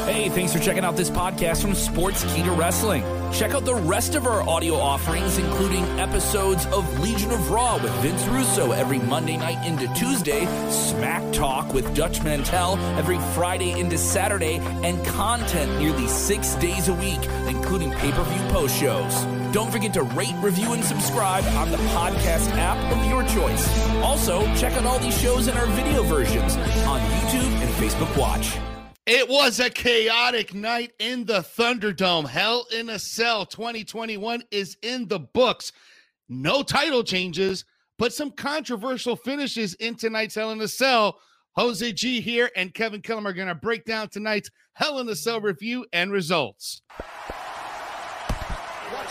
Hey, thanks for checking out this podcast from Sports Key to Wrestling. Check out the rest of our audio offerings, including episodes of Legion of Raw with Vince Russo every Monday night into Tuesday, Smack Talk with Dutch Mantell every Friday into Saturday, and content nearly six days a week, including pay per view post shows. Don't forget to rate, review, and subscribe on the podcast app of your choice. Also, check out all these shows in our video versions on YouTube and Facebook Watch. It was a chaotic night in the Thunderdome. Hell in a Cell 2021 is in the books. No title changes, but some controversial finishes in tonight's Hell in a Cell. Jose G here and Kevin Kellam are going to break down tonight's Hell in a Cell review and results. Watch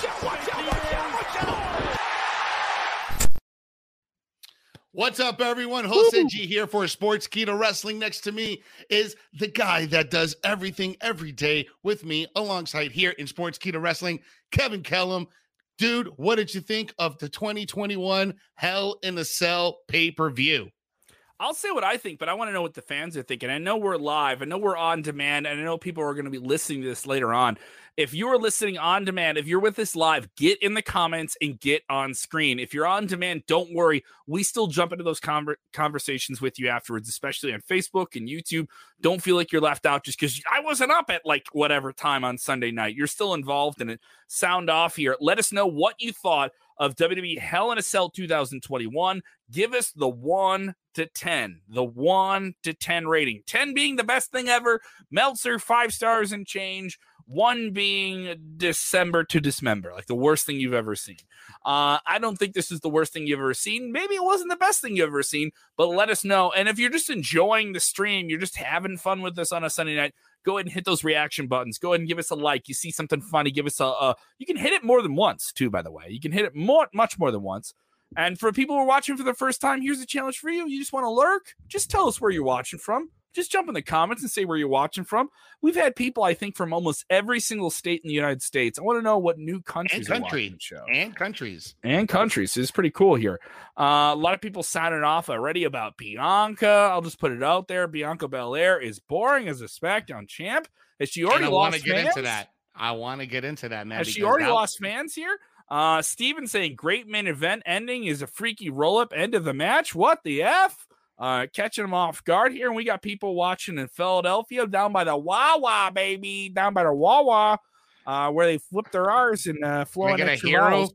out, watch out, watch out. What's up, everyone? Jose G here for Sportskeeda Wrestling. Next to me is the guy that does everything every day with me alongside here in Sportskeeda Wrestling, Kevin Kellam. Dude, what did you think of the 2021 Hell in a Cell pay per view? I'll say what I think, but I want to know what the fans are thinking. I know we're live. I know we're on demand, and I know people are going to be listening to this later on. If you are listening on demand, if you're with us live, get in the comments and get on screen. If you're on demand, don't worry. We still jump into those conver- conversations with you afterwards, especially on Facebook and YouTube. Don't feel like you're left out just because I wasn't up at like whatever time on Sunday night. You're still involved in it. Sound off here. Let us know what you thought of WWE Hell in a Cell 2021. Give us the one to 10, the one to 10 rating. 10 being the best thing ever. Meltzer, five stars and change. One being December to dismember, like the worst thing you've ever seen. Uh, I don't think this is the worst thing you've ever seen. Maybe it wasn't the best thing you've ever seen, but let us know. And if you're just enjoying the stream, you're just having fun with us on a Sunday night, go ahead and hit those reaction buttons. Go ahead and give us a like. You see something funny, give us a. a you can hit it more than once, too. By the way, you can hit it more, much more than once. And for people who are watching for the first time, here's a challenge for you. You just want to lurk? Just tell us where you're watching from just jump in the comments and say where you're watching from. We've had people, I think, from almost every single state in the United States. I want to know what new countries and country show and countries and countries. It's pretty cool here. Uh, a lot of people signing off already about Bianca. I'll just put it out there. Bianca Belair is boring as a SmackDown champ. Has she already lost? to get fans? into that. I want to get into that now. Has she already lost fans here? Uh, Steven saying great main event ending is a freaky roll up end of the match. What the f? Uh, catching them off guard here. And we got people watching in Philadelphia down by the Wawa, baby, down by the Wawa, uh, where they flip their R's and uh, flowing get a hero.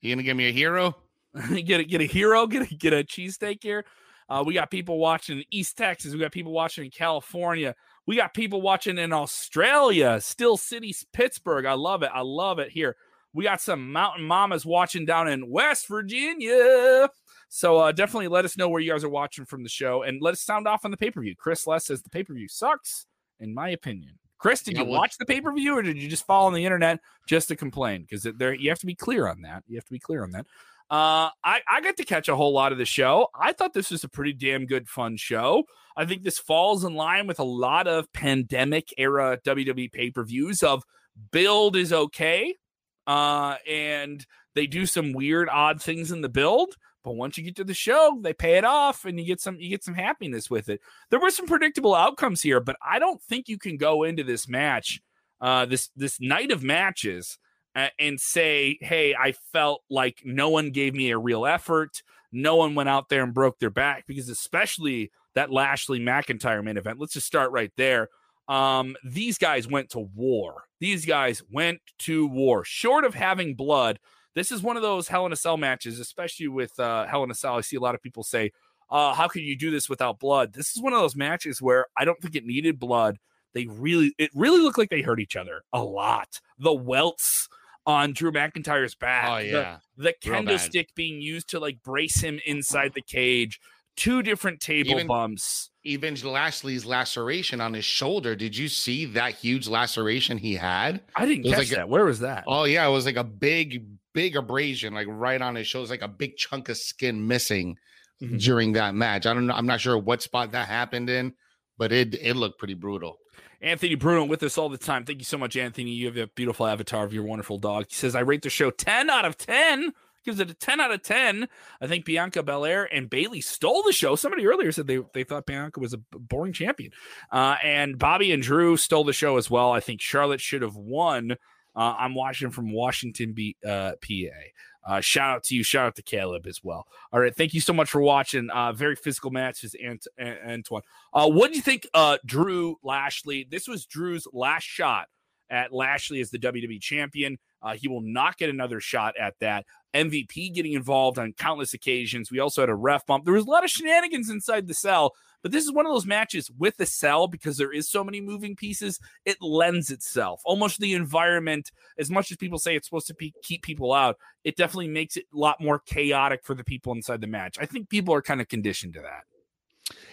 You gonna give me a hero? get a get a hero. Get a get a cheesesteak here. Uh, we got people watching in East Texas. We got people watching in California. We got people watching in Australia, Steel City, Pittsburgh. I love it. I love it here. We got some mountain mamas watching down in West Virginia. So uh, definitely let us know where you guys are watching from the show and let us sound off on the pay per view. Chris Les says the pay per view sucks, in my opinion. Chris, did you watch the pay per view or did you just follow on the internet just to complain? Because there, you have to be clear on that. You have to be clear on that. Uh, I, I got to catch a whole lot of the show. I thought this was a pretty damn good, fun show. I think this falls in line with a lot of pandemic era WWE pay per views of build is okay. Uh, and they do some weird, odd things in the build. But once you get to the show, they pay it off and you get some you get some happiness with it. There were some predictable outcomes here, but I don't think you can go into this match, uh, this this night of matches, uh, and say, "Hey, I felt like no one gave me a real effort. No one went out there and broke their back." Because especially that Lashley McIntyre main event. Let's just start right there. Um, these guys went to war. These guys went to war. Short of having blood, this is one of those Hell in a Cell matches, especially with uh, Hell in a Cell. I see a lot of people say, uh, "How can you do this without blood?" This is one of those matches where I don't think it needed blood. They really, it really looked like they hurt each other a lot. The welts on Drew McIntyre's back. Oh yeah, the, the kendo stick being used to like brace him inside the cage. Two different table even, bumps. Even Lashley's laceration on his shoulder. Did you see that huge laceration he had? I didn't catch like that. A, Where was that? Oh yeah, it was like a big, big abrasion, like right on his shoulder, like a big chunk of skin missing mm-hmm. during that match. I don't know. I'm not sure what spot that happened in, but it it looked pretty brutal. Anthony Bruno with us all the time. Thank you so much, Anthony. You have a beautiful avatar of your wonderful dog. He says, I rate the show 10 out of 10. Gives it a 10 out of 10. I think Bianca Belair and Bayley stole the show. Somebody earlier said they, they thought Bianca was a boring champion. Uh, and Bobby and Drew stole the show as well. I think Charlotte should have won. Uh, I'm watching from Washington, B, uh, PA. Uh, shout out to you. Shout out to Caleb as well. All right. Thank you so much for watching. Uh, very physical matches, Ant- Antoine. Uh, what do you think, uh, Drew Lashley? This was Drew's last shot at Lashley as the WWE champion. He will not get another shot at that. MVP getting involved on countless occasions. We also had a ref bump. There was a lot of shenanigans inside the cell, but this is one of those matches with the cell because there is so many moving pieces. It lends itself almost the environment. As much as people say it's supposed to be, keep people out, it definitely makes it a lot more chaotic for the people inside the match. I think people are kind of conditioned to that.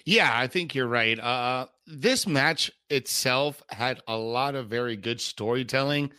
Yeah, I think you're right. Uh, this match itself had a lot of very good storytelling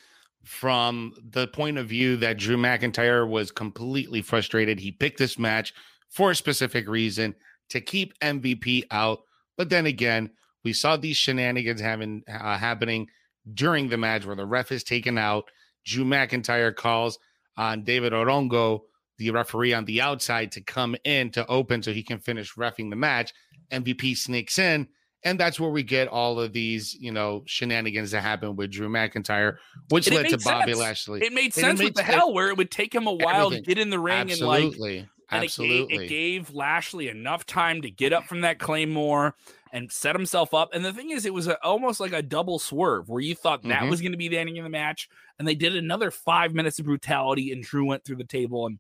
from the point of view that Drew McIntyre was completely frustrated. He picked this match for a specific reason to keep MVP out. But then again, we saw these shenanigans having uh, happening during the match where the ref is taken out. Drew McIntyre calls on David Otunga, the referee on the outside, to come in to open so he can finish refing the match. MVP sneaks in and that's where we get all of these, you know, shenanigans that happen with Drew McIntyre, which led to Bobby. Lashley. It made sense it with the hell where it would take him a while everything. to get in the ring Absolutely. and like and Absolutely. It gave, it gave Lashley enough time to get up from that claymore and set himself up. And the thing is, it was a, almost like a double swerve where you thought that mm-hmm. was going to be the ending of the match, and they did another five minutes of brutality, and Drew went through the table and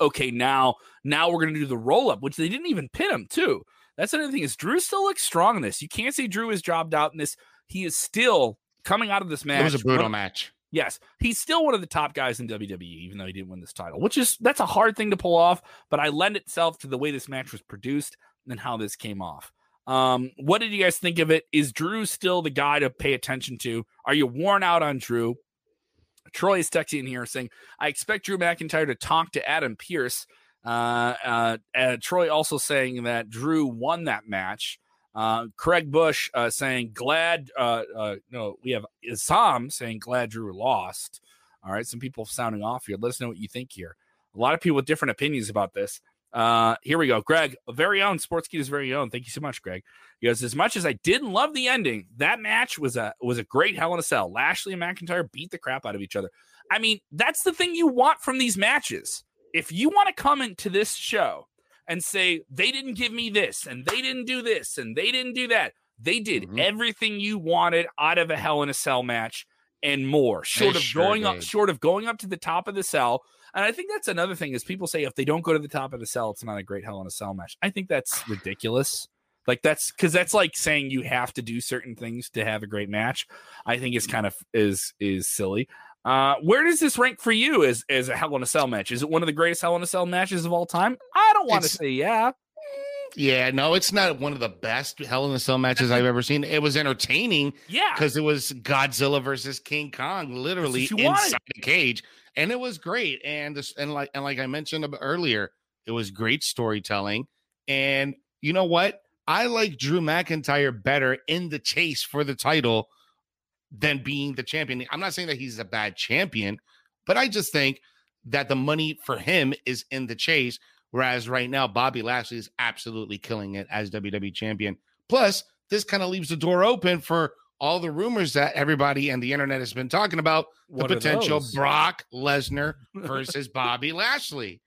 okay, now now we're going to do the roll up, which they didn't even pin him too. That's another thing is Drew still looks strong in this. You can't say Drew is dropped out in this. He is still coming out of this match. It was a brutal match. Yes, he's still one of the top guys in WWE, even though he didn't win this title, which is that's a hard thing to pull off. But I lend itself to the way this match was produced and how this came off. Um, what did you guys think of it? Is Drew still the guy to pay attention to? Are you worn out on Drew? Troy is texting in here saying, I expect Drew McIntyre to talk to Adam Pearce uh, uh, uh, Troy also saying that Drew won that match. Uh, Craig Bush uh, saying glad. Uh, uh, no, we have Isam saying glad Drew lost. All right, some people sounding off here. Let us know what you think here. A lot of people with different opinions about this. Uh, here we go. Greg, very own Sportskeeda's very own. Thank you so much, Greg. He goes, as much as I didn't love the ending, that match was a was a great Hell in a Cell. Lashley and McIntyre beat the crap out of each other. I mean, that's the thing you want from these matches if you want to come into this show and say they didn't give me this and they didn't do this and they didn't do that, they did mm-hmm. everything you wanted out of a Hell in a Cell match and more, short they of sure going did. up, short of going up to the top of the cell. And I think that's another thing is people say if they don't go to the top of the cell, it's not a great Hell in a Cell match. I think that's ridiculous. Like that's because that's like saying you have to do certain things to have a great match. I think is kind of is is silly. Uh, where does this rank for you as, as a Hell in a Cell match? Is it one of the greatest Hell in a Cell matches of all time? I don't want to say yeah. Yeah, no, it's not one of the best Hell in a Cell matches I've ever seen. It was entertaining, yeah, because it was Godzilla versus King Kong, literally inside wanted. a cage, and it was great. And this, and like and like I mentioned earlier, it was great storytelling. And you know what? I like Drew McIntyre better in the chase for the title than being the champion. I'm not saying that he's a bad champion, but I just think that the money for him is in the chase. Whereas right now, Bobby Lashley is absolutely killing it as WWE champion. Plus, this kind of leaves the door open for all the rumors that everybody and the internet has been talking about what the potential Brock Lesnar versus Bobby Lashley.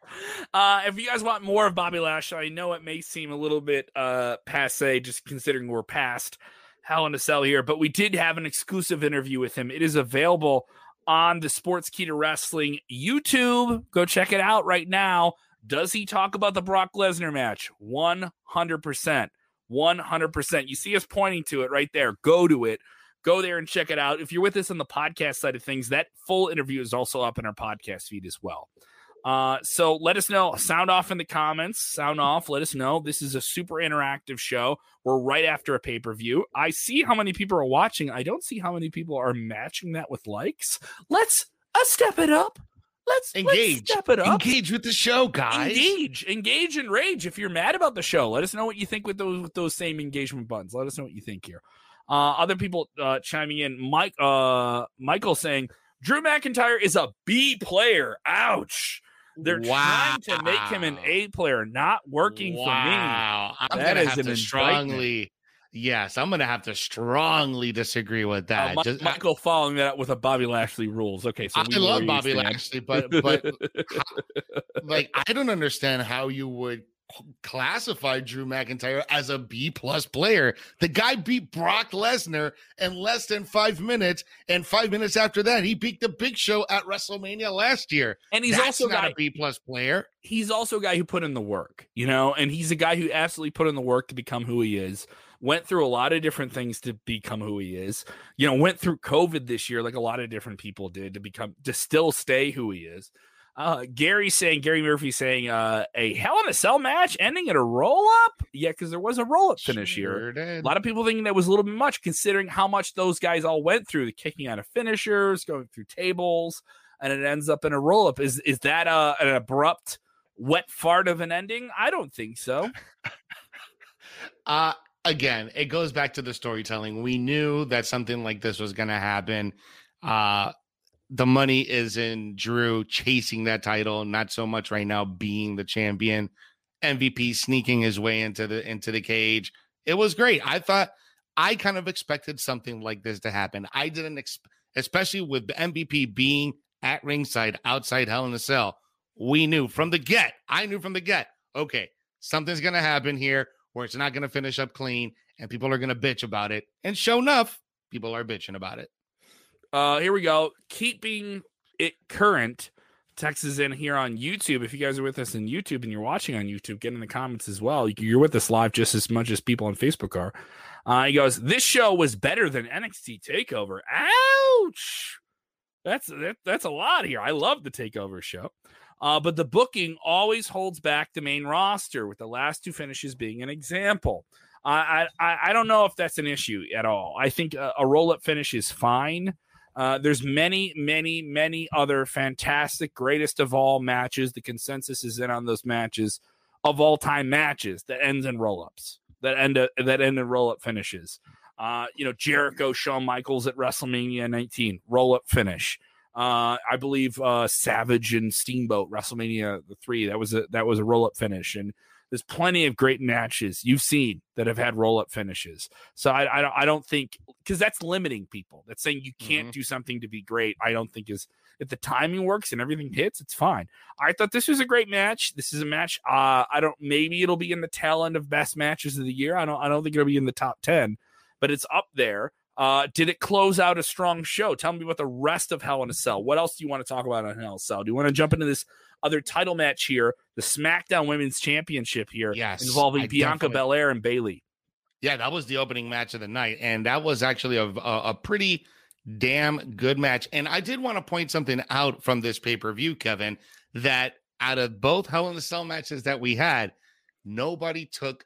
Uh, if you guys want more of Bobby Lashley, I know it may seem a little bit uh, passe, just considering we're past Hell in a Cell here, but we did have an exclusive interview with him. It is available on the Sportskeeda Wrestling YouTube. Go check it out right now. Does he talk about the Brock Lesnar match? 100%. 100%. You see us pointing to it right there. Go to it. Go there and check it out. If you're with us on the podcast side of things, that full interview is also up in our podcast feed as well. Uh, so let us know. Sound off in the comments. Sound off. Let us know. This is a super interactive show. We're right after a pay per view. I see how many people are watching. I don't see how many people are matching that with likes. Let's uh, step it up. Let's engage. Let's step it up. Engage with the show, guys. Engage, engage, and rage. If you're mad about the show, let us know what you think with those with those same engagement buttons. Let us know what you think here. Uh, other people uh, chiming in. Mike, uh, Michael saying Drew McIntyre is a B player. Ouch. They're wow. trying to make him an A player, not working wow. for me. Wow, I'm that gonna have to strongly. Yes, I'm gonna have to strongly disagree with uh, that. Uh, Just, Michael I, following that up with a Bobby Lashley rules. Okay, so I love Bobby Lashley, but but like I don't understand how you would classify Drew McIntyre as a B plus player. The guy beat Brock Lesnar in less than five minutes, and five minutes after that, he beat the Big Show at WrestleMania last year. And he's That's also not guy, a B plus player. He's also a guy who put in the work, you know, and he's a guy who absolutely put in the work to become who he is. Went through a lot of different things to become who he is. You know, went through COVID this year, like a lot of different people did, to become to still stay who he is. Uh, Gary saying, Gary Murphy saying, uh, a Hell in a Cell match ending in a roll up. Yeah, because there was a roll up finish sure here. Did. A lot of people thinking that was a little bit much, considering how much those guys all went through the kicking out of finishers, going through tables, and it ends up in a roll up. Is is that a, an abrupt, wet fart of an ending? I don't think so. uh, again, it goes back to the storytelling. We knew that something like this was going to happen. Uh, the money is in Drew chasing that title, not so much right now being the champion. MVP sneaking his way into the into the cage. It was great. I thought I kind of expected something like this to happen. I didn't expect, especially with the MVP being at ringside outside Hell in a Cell. We knew from the get. I knew from the get. Okay, something's gonna happen here where it's not gonna finish up clean, and people are gonna bitch about it. And sure enough, people are bitching about it. Uh, here we go. Keeping it current. Texas in here on YouTube. If you guys are with us in YouTube and you're watching on YouTube, get in the comments as well. You're with us live just as much as people on Facebook are. Uh, he goes, "This show was better than NXT Takeover." Ouch! That's that, that's a lot here. I love the Takeover show, uh, but the booking always holds back the main roster, with the last two finishes being an example. I I, I don't know if that's an issue at all. I think a, a roll up finish is fine. Uh, there's many, many, many other fantastic, greatest of all matches. The consensus is in on those matches of all time matches that ends in roll ups, that end uh, that end in roll up finishes. Uh, you know, Jericho, Shawn Michaels at WrestleMania 19, roll up finish. Uh, I believe uh, Savage and Steamboat WrestleMania the three that was a that was a roll up finish, and there's plenty of great matches you've seen that have had roll up finishes. So I, I don't I don't think because that's limiting people. That's saying you can't mm-hmm. do something to be great. I don't think is if the timing works and everything hits, it's fine. I thought this was a great match. This is a match. Uh, I don't. Maybe it'll be in the tail end of best matches of the year. I don't. I don't think it'll be in the top ten, but it's up there. Uh, did it close out a strong show? Tell me about the rest of Hell in a Cell. What else do you want to talk about on Hell in a Cell? Do you want to jump into this other title match here, the SmackDown Women's Championship here, yes, involving I Bianca definitely... Belair and Bayley? Yeah, that was the opening match of the night, and that was actually a, a, a pretty damn good match. And I did want to point something out from this pay per view, Kevin, that out of both Hell in a Cell matches that we had, nobody took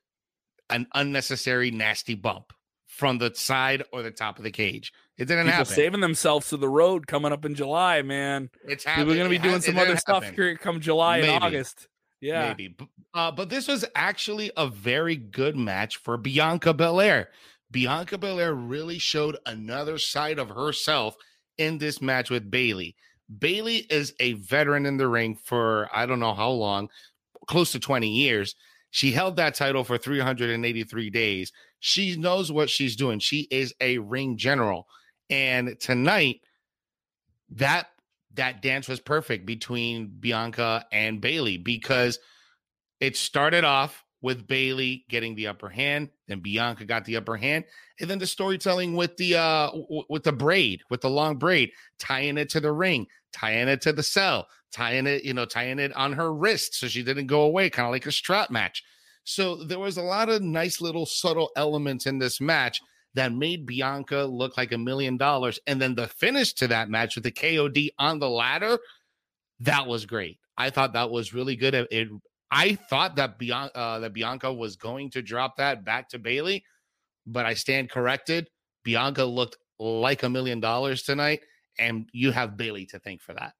an unnecessary nasty bump from the side or the top of the cage. It didn't People happen. Saving themselves to the road coming up in July, man. It's happening. We're going to be doing some other stuff here come July Maybe. and August. Yeah, maybe. Uh, but this was actually a very good match for Bianca Belair. Bianca Belair really showed another side of herself in this match with Bayley. Bayley is a veteran in the ring for I don't know how long, close to 20 years. She held that title for 383 days. She knows what she's doing. She is a ring general. And tonight, that that dance was perfect between Bianca and Bayley because it started off with Bayley getting the upper hand, then Bianca got the upper hand, and then the storytelling with the uh w- with the braid, with the long braid, tying it to the ring, tying it to the cell, tying it, you know, tying it on her wrist so she didn't go away, kind of like a strap match. So there was a lot of nice little subtle elements in this match that made Bianca look like a million dollars. And then the finish to that match with the KOD on the ladder, that was great. I thought that was really good. It, I thought that Bianca uh, that Bianca was going to drop that back to Bayley, but I stand corrected. Bianca looked like a million dollars tonight, and you have Bayley to thank for that.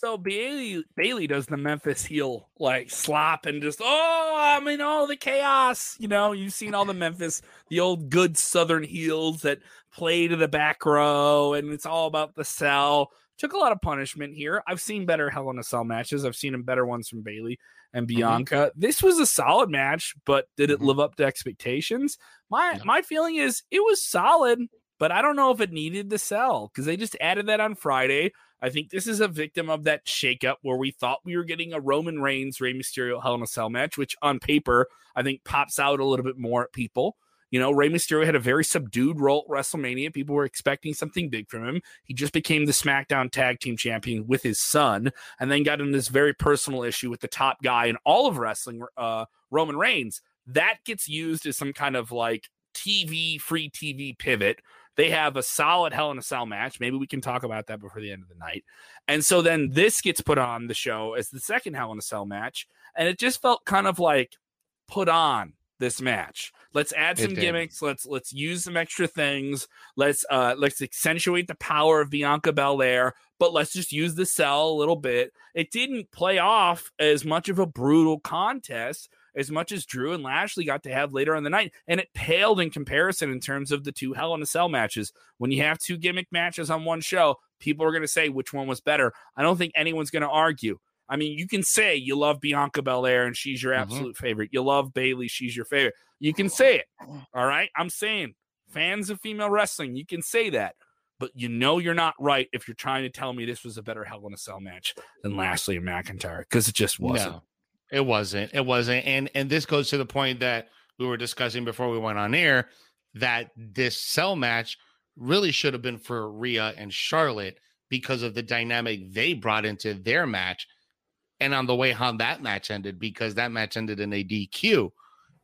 So Bayley Bayley does the Memphis heel like slap and just oh I'm in all the chaos. You know, you've seen all the Memphis, the old good Southern heels that play to the back row, and it's all about the sell. Took a lot of punishment here. I've seen better Hell in a Cell matches. I've seen better ones from Bayley and mm-hmm. Bianca. Mm-hmm. This was a solid match, but did it mm-hmm. live up to expectations? My no. my feeling is it was solid, but I don't know if it needed the cell because they just added that on Friday. I think this is a victim of that shakeup where we thought we were getting a Roman Reigns, Rey Mysterio Hell in a Cell match, which on paper I think pops out a little bit more at people. You know, Rey Mysterio had a very subdued role at WrestleMania. People were expecting something big from him. He just became the SmackDown Tag Team Champion with his son, and then got in this very personal issue with the top guy in all of wrestling, uh, Roman Reigns. That gets used as some kind of like TV, free TV pivot they have a solid Hell in a Cell match. Maybe we can talk about that before the end of the night. And so then this gets put on the show as the second Hell in a Cell match. And it just felt kind of like put on this match. Let's add some gimmicks. Let's let's use some extra things. Let's uh let's accentuate the power of Bianca Belair, but let's just use the cell a little bit. It didn't play off as much of a brutal contest as much as Drew and Lashley got to have later on the night. And it paled in comparison in terms of the two Hell in a Cell matches. When you have two gimmick matches on one show, people are going to say which one was better. I don't think anyone's going to argue. I mean, you can say you love Bianca Belair and she's your mm-hmm. absolute mm-hmm. favorite. You love Bayley, she's your favorite. You can say it. All right. I'm saying fans of female wrestling, you can say that. But you know you're not right if you're trying to tell me this was a better Hell in a Cell match than Lashley and McIntyre because it just wasn't. No. It wasn't. It wasn't. And and this goes to the point that we were discussing before we went on air that this cell match really should have been for Rhea and Charlotte because of the dynamic they brought into their match and on the way how that match ended because that match ended in a DQ.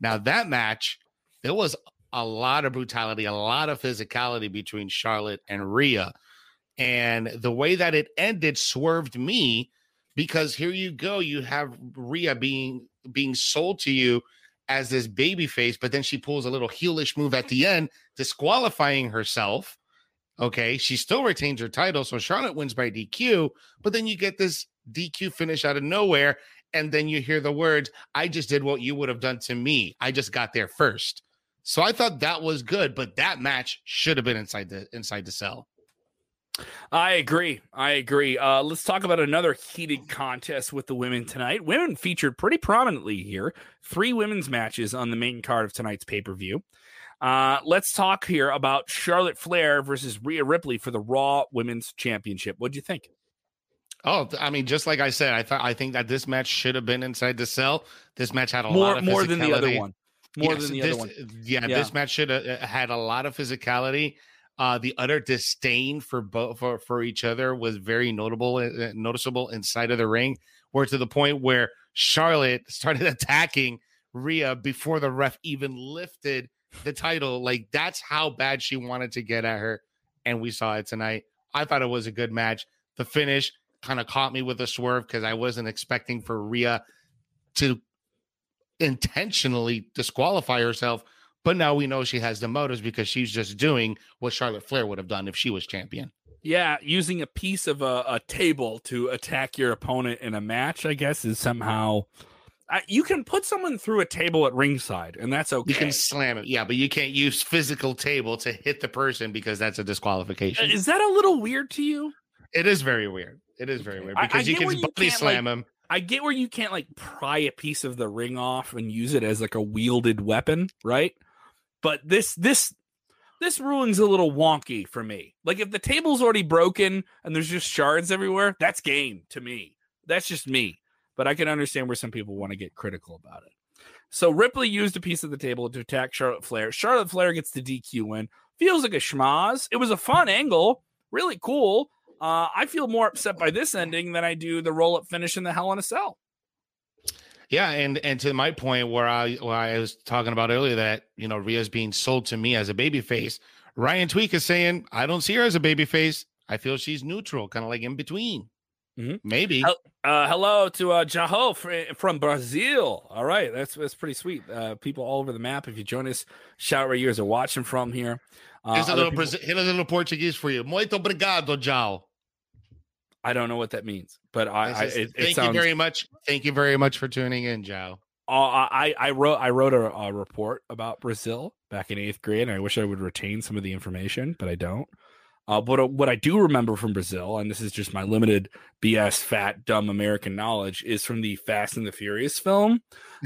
Now that match there was a lot of brutality, a lot of physicality between Charlotte and Rhea. And the way that it ended swerved me because here you go, you have Rhea being being sold to you as this baby face, but then she pulls a little heelish move at the end, disqualifying herself. Okay, she still retains her title, so Charlotte wins by DQ, but then you get this DQ finish out of nowhere, and then you hear the words, I just did what you would have done to me. I just got there first. So I thought that was good, but that match should have been inside the inside the cell. I agree. I agree. Uh, let's talk about another heated contest with the women tonight. Women featured pretty prominently here. Three women's matches on the main card of tonight's pay per view. Uh, let's talk here about Charlotte Flair versus Rhea Ripley for the Raw Women's Championship. What do you think? Oh, I mean, just like I said, I thought I think that this match should have been inside the cell. This match had a more, lot of more than the other one. More yes, than the this, other one. Yeah, yeah, this match should have uh, had a lot of physicality uh, the utter disdain for both for, for each other was very notable, uh, noticeable inside of the ring. Where to the point where Charlotte started attacking Rhea before the ref even lifted the title. Like that's how bad she wanted to get at her, and we saw it tonight. I thought it was a good match. The finish kind of caught me with a swerve because I wasn't expecting for Rhea to intentionally disqualify herself but now we know she has the motives because she's just doing what Charlotte Flair would have done if she was champion. Yeah, using a piece of a, a table to attack your opponent in a match, I guess, is somehow. Uh, you can put someone through a table at ringside, and that's okay. You can slam it, yeah, but you can't use physical table to hit the person because that's a disqualification. Is that a little weird to you? It is very weird. It is very weird because I, I you can body slam like, him. I get where you can't like pry a piece of the ring off and use it as like a wielded weapon, right? But this this this ruling's a little wonky for me. Like if the table's already broken and there's just shards everywhere, that's game to me. That's just me. But I can understand where some people want to get critical about it. So Ripley used a piece of the table to attack Charlotte Flair. Charlotte Flair gets the DQ win. Feels like a schmaz. It was a fun angle, really cool. Uh, I feel more upset by this ending than I do the roll up finish in the Hell in a Cell. Yeah, and and to my point where I where I was talking about earlier that you know Rhea's being sold to me as a baby face. Ryan Tweak is saying I don't see her as a baby face. I feel she's neutral, kind of like in between. Mhm. Maybe. Uh, hello to uh, Jaho fr- from Brazil. All right, that's that's pretty sweet. Uh, people all over the map. If you join us, shout out where you guys are watching from here. Uh, Here's a little people- Brazil, here's a little Portuguese for you. Muito obrigado, João. I don't know what that means, but I, I it, it Thank sounds. you very much. Thank you very much for tuning in, Joe. uh, I I wrote I wrote a, a report about Brazil back in eighth grade, and I wish I would retain some of the information, but I don't. Uh, but uh, what I do remember from Brazil, and this is just my limited BS, fat, dumb American knowledge, is from the Fast and the Furious film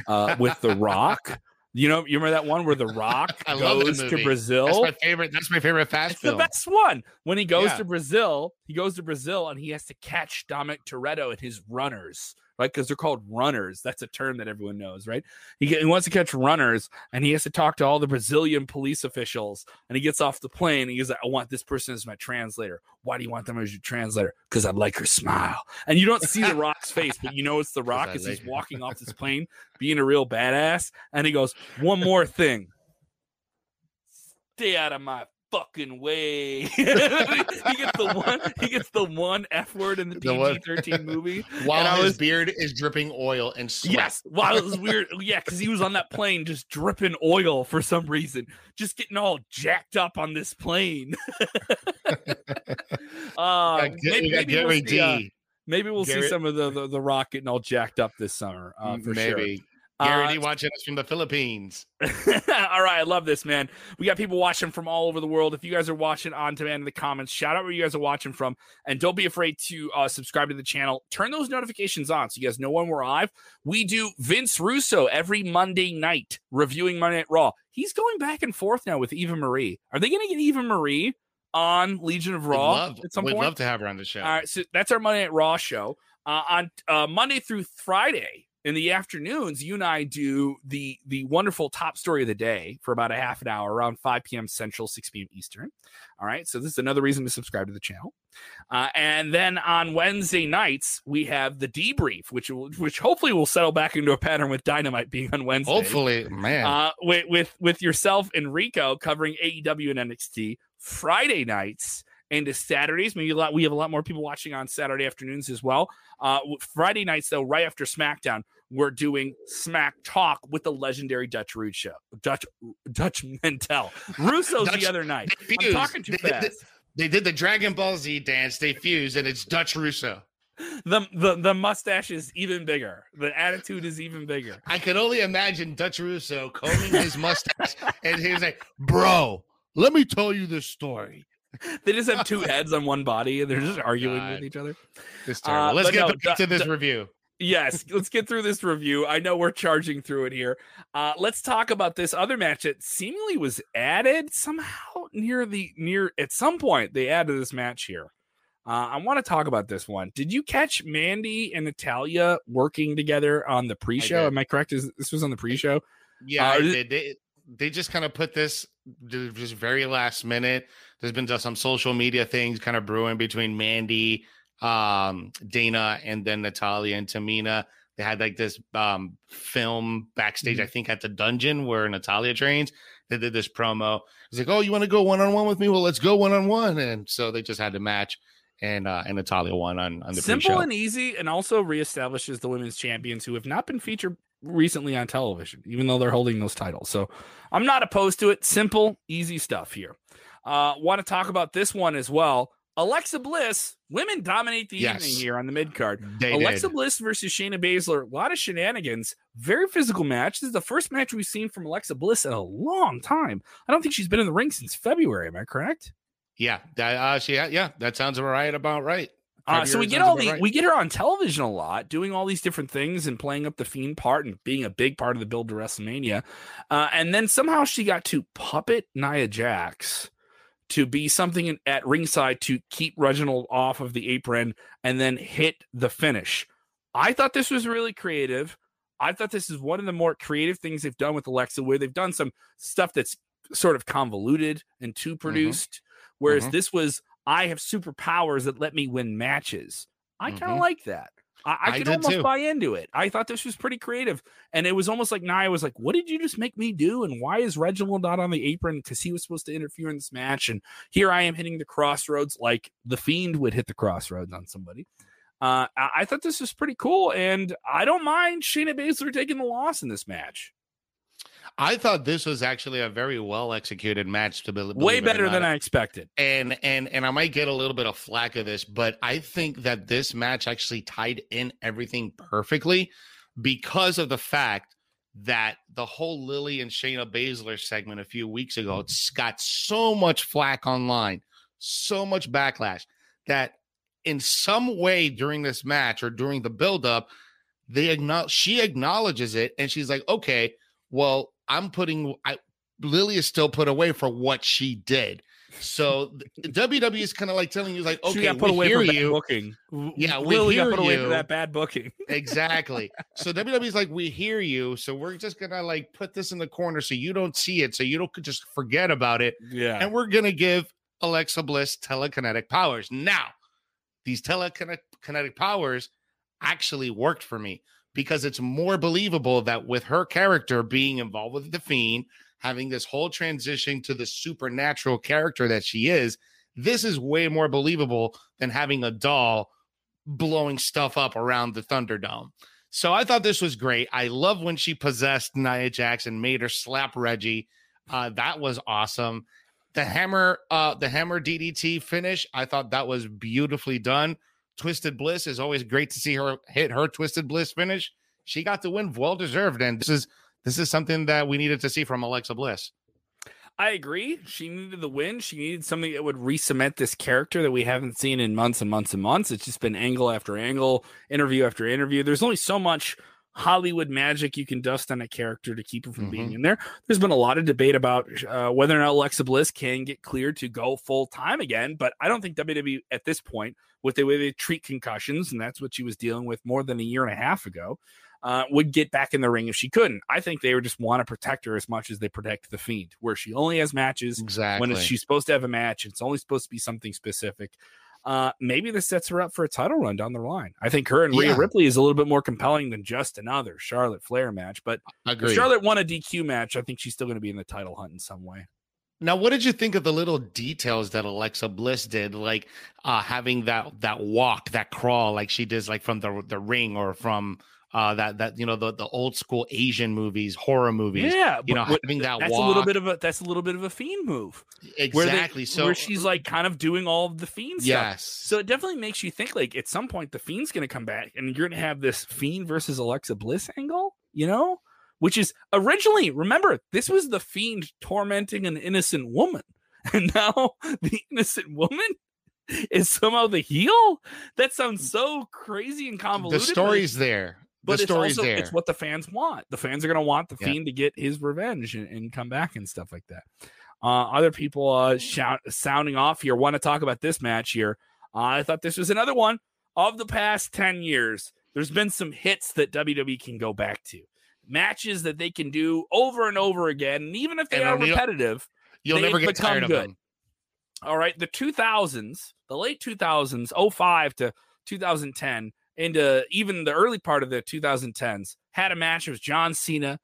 uh, with The Rock. You know, you remember that one where The Rock I love goes to. Brazil? That's my favorite. That's my favorite fast It's film. the best one. When he goes Yeah. to Brazil, he goes to Brazil and he has to catch Dominic Toretto and his runners, right? Because they're called runners. That's a term that everyone knows, right? He, he wants to catch runners and he has to talk to all the Brazilian police officials. And he gets off the plane and he's like, I want this person as my translator. Why do you want them as your translator? Because I like her smile. And you don't see the rock's face, but you know it's the rock because he's her. walking off this plane being a real badass. And he goes, One more thing stay out of my fucking way. he gets the one he gets the one F word in the PG thirteen movie. While and his was- beard is dripping oil and sweat. Yes, wow, it was weird. Yeah, because he was on that plane just dripping oil for some reason, just getting all jacked up on this plane. uh, We got- maybe, maybe we'll see, uh, maybe we'll see some of the, the the rock getting all jacked up this summer uh, for sure. Gary Uh, watching us from the Philippines. all right, I love this, man. We got people watching from all over the world. If you guys are watching on demand in the comments, shout out where you guys are watching from. And don't be afraid to uh, subscribe to the channel. Turn those notifications on so you guys know when we're live. We do Vince Russo every Monday night reviewing Monday Night Raw. He's going back and forth now with Eva Marie. Are they going to get Eva Marie on Legion of Raw love, at some we'd point? love to have her on the show. All right, so that's our Monday Night Raw show. Uh, on uh, Monday through Friday in the afternoons, you and I do the the wonderful top story of the day for about a half an hour, around 5 p.m. Central, 6 p.m. Eastern. All right, so this is another reason to subscribe to the channel. Uh, and then on Wednesday nights, we have the debrief, which will, which hopefully will settle back into a pattern with Dynamite being on Wednesday. Hopefully, man. Uh, with, with with yourself and Rico covering AEW and NXT Friday nights into Saturdays. Maybe a lot. We have a lot more people watching on Saturday afternoons as well. Uh, Friday nights though, right after SmackDown, we're doing Smack Talk with the legendary Dutch Rude show. Dutch Dutch Mantell. Russo's Dutch- the other night. They I'm talking too They did the- fast. They did the Dragon Ball Z dance. They fused, and it's Dutch Russo. The, the the mustache is even bigger. The attitude is even bigger. I could only imagine Dutch Russo combing his mustache, and he's like, "Bro, let me tell you this story." They just have two heads on one body and they're just arguing God. with each other. This Uh, terrible. Let's get no, back to this Du- review. yes let's get through this review i know we're charging through it here uh let's talk about this other match that seemingly was added somehow near the near at some point they added this match here uh, I want to talk about this one. Did you catch Mandy and Natalya working together on the pre-show? did. Am I correct? Is this was on the pre-show? Yeah, Uh, I did. They, they just kind of put this just very last minute. There's been some social media things kind of brewing between Mandy, um, Dana, and then Natalya and Tamina. They had like this um, film backstage, Mm-hmm. I think, at the dungeon where Natalya trains. They did this promo. It's like, oh, you want to go one on one with me? Well, let's go one on one. And so they just had to match, and uh, and Natalya won on on the Simple pre-show. and easy, and also reestablishes the women's champions who have not been featured recently on television, even though they're holding those titles. So I'm not opposed to it. Simple, easy stuff here. Uh, want to talk about this one as well. Alexa Bliss, women dominate the Yes. evening here on the mid card. Alexa did. Bliss versus Shayna Baszler, a lot of shenanigans, very physical match. This is the first match we've seen from Alexa Bliss in a long time. I don't think she's been in the ring since February. Am I correct? Yeah, that, uh, she, yeah, that sounds right about right. Uh, so we get all the right. we get her on television a lot, doing all these different things and playing up the fiend part and being a big part of the build to WrestleMania. Uh, and then somehow she got to puppet Nia Jax to be something in, at ringside to keep Reginald off of the apron and then hit the finish. I thought this was really creative. I thought this is one of the more creative things they've done with Alexa, where they've done some stuff that's sort of convoluted and too produced. Whereas Mhm. this was, I have superpowers that let me win matches. I kind of Mhm. like that. I, I, I could almost too. buy into it. I thought this was pretty creative. And it was almost like Nia was like, What did you just make me do? And why is Reginald not on the apron? Because he was supposed to interfere in this match. And here I am hitting the crossroads like the fiend would hit the crossroads on somebody. Uh, I, I thought this was pretty cool. And I don't mind Shayna Baszler taking the loss in this match. I thought this was actually a very well executed match to be way better than I expected. And and and I might get a little bit of flack of this, but I think that this match actually tied in everything perfectly because of the fact that the whole Lily and Shayna Baszler segment a few weeks ago it's got so much flack online, so much backlash that in some way during this match or during the buildup, they acknowledge she acknowledges it and she's like, okay, well, I'm putting I, Lily is still put away for what she did. So WWE is kind of like telling you, like, okay, put we away hear you. Booking. Yeah, we Lily hear got put you. away for that bad booking. exactly. So WWE is like, we hear you. So we're just gonna like put this in the corner so you don't see it, so you don't just forget about it. Yeah. And we're gonna give Alexa Bliss telekinetic powers. Now, these telekinetic powers actually worked for me because it's more believable that with her character being involved with the fiend, having this whole transition to the supernatural character that she is, this is way more believable than having a doll blowing stuff up around the Thunderdome. So I thought this was great. I love when she possessed Nia Jackson, made her slap Reggie. Uh, that was awesome. The hammer, uh, the hammer DDT finish, I thought that was beautifully done. Twisted Bliss is always great to see her hit her Twisted Bliss finish. She got the win, well deserved, and this is this is something that we needed to see from Alexa Bliss. I agree. She needed the win. She needed something that would re-cement this character that we haven't seen in months and months and months. It's just been angle after angle, interview after interview. There's only so much Hollywood magic you can dust on a character to keep her from mm-hmm. being in there. There's been a lot of debate about uh, whether or not Alexa Bliss can get cleared to go full time again, but I don't think WWE at this point, with the way they treat concussions, and that's what she was dealing with more than a year and a half ago, uh, would get back in the ring if she couldn't. I think they would just want to protect her as much as they protect the Fiend, where she only has matches exactly. when she's supposed to have a match. It's only supposed to be something specific uh, maybe this sets her up for a title run down the line. I think her and Rhea Ripley is a little bit more compelling than just another Charlotte Flair match. But if Charlotte won a DQ match, I think she's still going to be in the title hunt in some way. Now, what did you think of the little details that Alexa Bliss did, like uh, having that that walk, that crawl, like she does, like from the the ring or from uh, that that you know the the old school Asian movies, horror movies. Yeah, you know, having that that's walk. a little bit of a that's a little bit of a fiend move. Exactly. Where they, so where she's like kind of doing all of the fiend yes. stuff. So it definitely makes you think like at some point the fiend's going to come back and you're going to have this fiend versus Alexa Bliss angle. You know, which is originally remember this was the fiend tormenting an innocent woman, and now the innocent woman is somehow the heel. That sounds so crazy and convoluted. The story's there but the it's also there. it's what the fans want. The fans are going to want the yeah. fiend to get his revenge and, and, come back and stuff like that. Uh, other people uh, shout, sounding off here want to talk about this match here. Uh, I thought this was another one of the past ten years. There's been some hits that WWE can go back to, matches that they can do over and over again, and even if they and are repetitive, you'll never get tired good. of them. All right, the 2000s, the late 2000s, 05 to 2010 into even the early part of the 2010s had a match. It was John Cena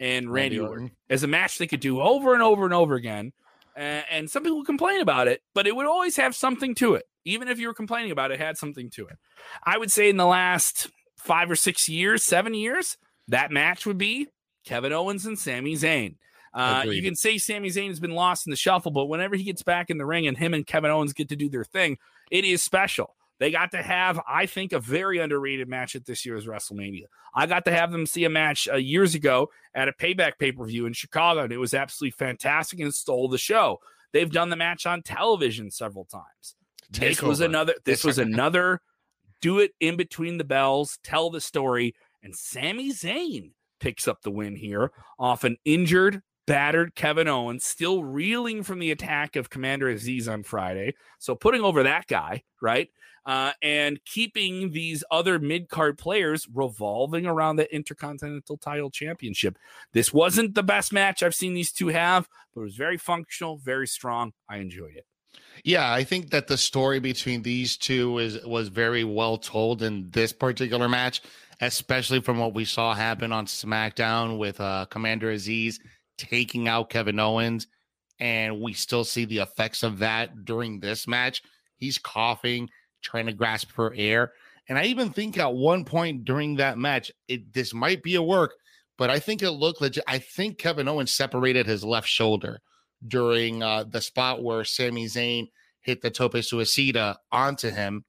and Randy, Orton as a match they could do over and over and over again. Uh, and some people complain about it, but it would always have something to it. Even if you were complaining about it, it had something to it. I would say in the last five or six years, seven years, that match would be Kevin Owens and Sami Zayn. Uh, you can say Sami Zayn has been lost in the shuffle, but whenever he gets back in the ring and him and Kevin Owens get to do their thing, it is special. They got to have, I think, a very underrated match at this year's WrestleMania. I got to have them see a match uh, years ago at a payback pay per view in Chicago, and it was absolutely fantastic and stole the show. They've done the match on television several times. This was another. This was another. Do it in between the bells. Tell the story, and Sami Zayn picks up the win here off an injured battered Kevin Owens, still reeling from the attack of Commander Azeez on Friday. So putting over that guy, right? Uh, and keeping these other mid card players revolving around the Intercontinental title championship. This wasn't the best match I've seen these two have, but it was very functional, very strong. I enjoyed it. Yeah, I think that the story between these two is was very well told in this particular match, especially from what we saw happen on SmackDown with uh, Commander Azeez taking out Kevin Owens, and we still see the effects of that during this match. He's coughing, trying to grasp for air, and I even think at one point during that match, it this might be a work, but I think it looked legit. I think Kevin Owens separated his left shoulder during uh, the spot where Sami Zayn hit the tope suicida onto him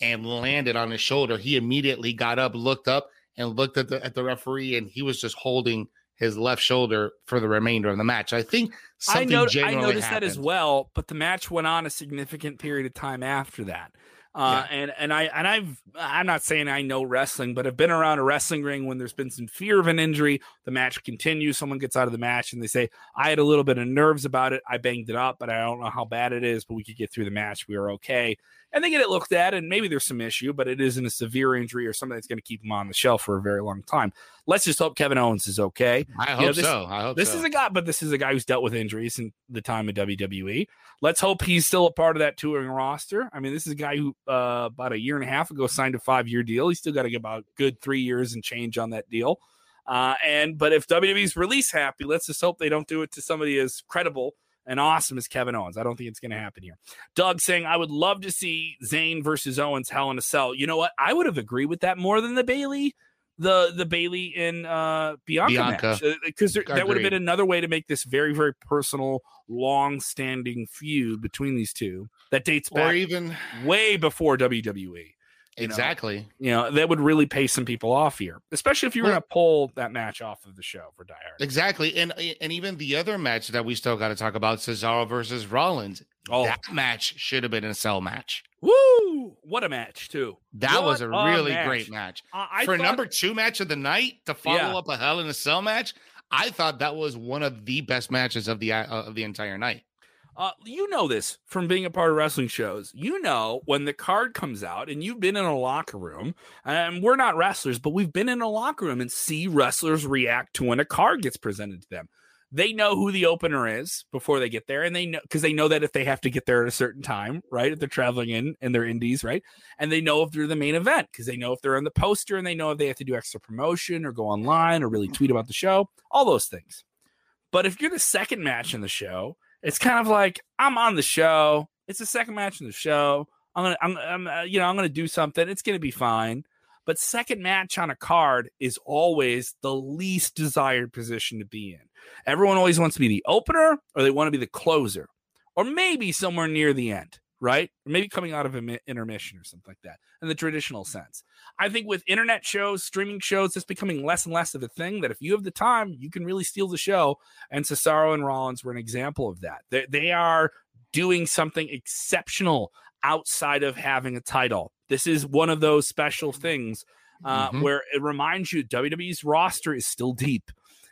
and landed on his shoulder. He immediately got up, looked up, and looked at the at the referee, and he was just holding his left shoulder for the remainder of the match. I think something I, I noticed happened. that as well, but the match went on a significant period of time after that. Uh, yeah. and and I and I've I'm not saying I know wrestling, but I've been around a wrestling ring when there's been some fear of an injury. The match continues. Someone gets out of the match and they say, "I had a little bit of nerves about it. I banged it up, but I don't know how bad it is. But we could get through the match. We were okay." And they get it looked at, and maybe there's some issue, but it isn't a severe injury or something that's going to keep him on the shelf for a very long time. Let's just hope Kevin Owens is okay. I hope know, this, so. I hope this so. is a guy, but this is a guy who's dealt with injuries in the time of WWE. Let's hope he's still a part of that touring roster. I mean, this is a guy who uh, about a year and a half ago signed a five year deal. He's still got to get about good three years and change on that deal. Uh, and but if WWE's release happy, let's just hope they don't do it to somebody as credible and awesome as Kevin Owens. I don't think it's going to happen here. Doug saying, I would love to see Zayn versus Owens Hell in a Cell. You know what? I would have agreed with that more than the Bayley, the the Bayley in uh, Bianca, Bianca. match because uh, that would have been another way to make this very very personal, long standing feud between these two that dates back or even way before WWE. You exactly. Know, you know, that would really pay some people off here, especially if you were well, going to pull that match off of the show for Die Hard. Exactly. And and even the other match that we still got to talk about, Cesaro versus Rollins. Oh, that match should have been a cell match. Woo! What a match, too. That what was a really match. great match. Uh, for thought, number two match of the night to follow yeah. up a Hell in a Cell match, I thought that was one of the best matches of the uh, of the entire night. Uh, you know this from being a part of wrestling shows. You know when the card comes out, and you've been in a locker room, and we're not wrestlers, but we've been in a locker room and see wrestlers react to when a card gets presented to them. They know who the opener is before they get there, and they know because they know that if they have to get there at a certain time, right? If they're traveling in and they're indies, right? And they know if they're the main event because they know if they're on the poster, and they know if they have to do extra promotion or go online or really tweet about the show, all those things. But if you're the second match in the show it's kind of like I'm on the show. It's the second match in the show. I'm gonna, I'm, I'm uh, you know, I'm gonna do something. It's gonna be fine. But second match on a card is always the least desired position to be in. Everyone always wants to be the opener, or they want to be the closer, or maybe somewhere near the end right? Maybe coming out of an intermission or something like that in the traditional sense. I think with internet shows, streaming shows, it's becoming less and less of a thing that if you have the time, you can really steal the show. And Cesaro and Rollins were an example of that. They, they are doing something exceptional outside of having a title. This is one of those special things uh, mm-hmm. where it reminds you WWE's roster is still deep.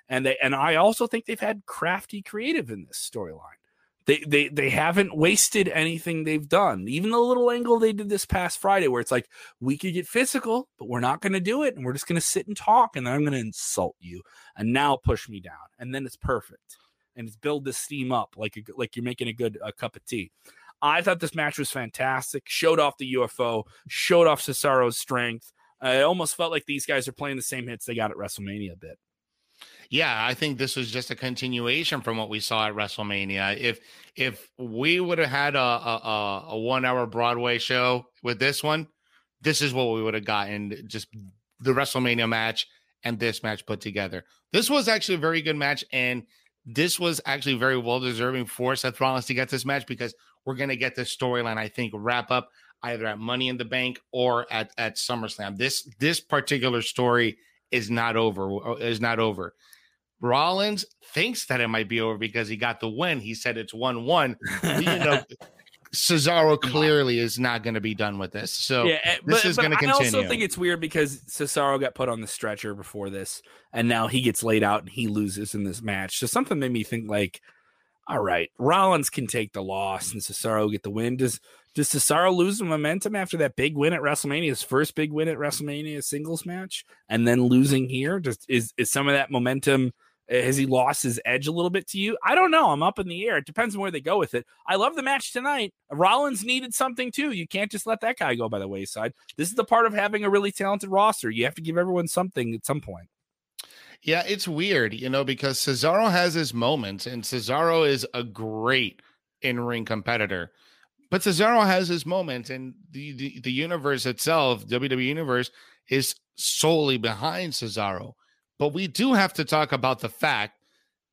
And they and I also think they've had crafty creative in this storyline. They, they they haven't wasted anything they've done. Even the little angle they did this past Friday, where it's like we could get physical, but we're not going to do it, and we're just going to sit and talk, and then I'm going to insult you, and now push me down, and then it's perfect, and it's build this steam up like a, like you're making a good a cup of tea. I thought this match was fantastic. Showed off the UFO, showed off Cesaro's strength. I almost felt like these guys are playing the same hits they got at WrestleMania a bit yeah, I think this was just a continuation from what we saw at WrestleMania. If if we would have had a, a, a one hour Broadway show with this one, this is what we would have gotten. Just the WrestleMania match and this match put together. This was actually a very good match, and this was actually very well deserving for Seth Rollins to get this match because we're to get this storyline, I think, wrap up either at Money in the Bank or at at SummerSlam. This this particular story is not over. Is not over. Rollins thinks that it might be over because he got the win. He said it's 1 1. you know, Cesaro clearly is not going to be done with this. So yeah, eh, this is going to continue. I also think it's weird because Cesaro got put on the stretcher before this, and now he gets laid out and he loses in this match. So something made me think like, all right, Rollins can take the loss and Cesaro get the win. Does does Cesaro lose the momentum after that big win at WrestleMania, his first big win at WrestleMania singles match, and then losing here? Does is is some of that momentum? Eh, has he lost his edge a little bit to you? I don't know. I'm up in the air. It depends on where they go with it. I love the match tonight. Rollins needed something too. You can't just let that guy go by the wayside. This is the part of having a really talented roster. You have to give everyone something at some point. Yeah, it's weird, you know, because Cesaro has his moments, and Cesaro is a great in ring competitor. But Cesaro has his moments, and the, the, the universe itself, WWE Universe, is solely behind Cesaro. But we do have to talk about the fact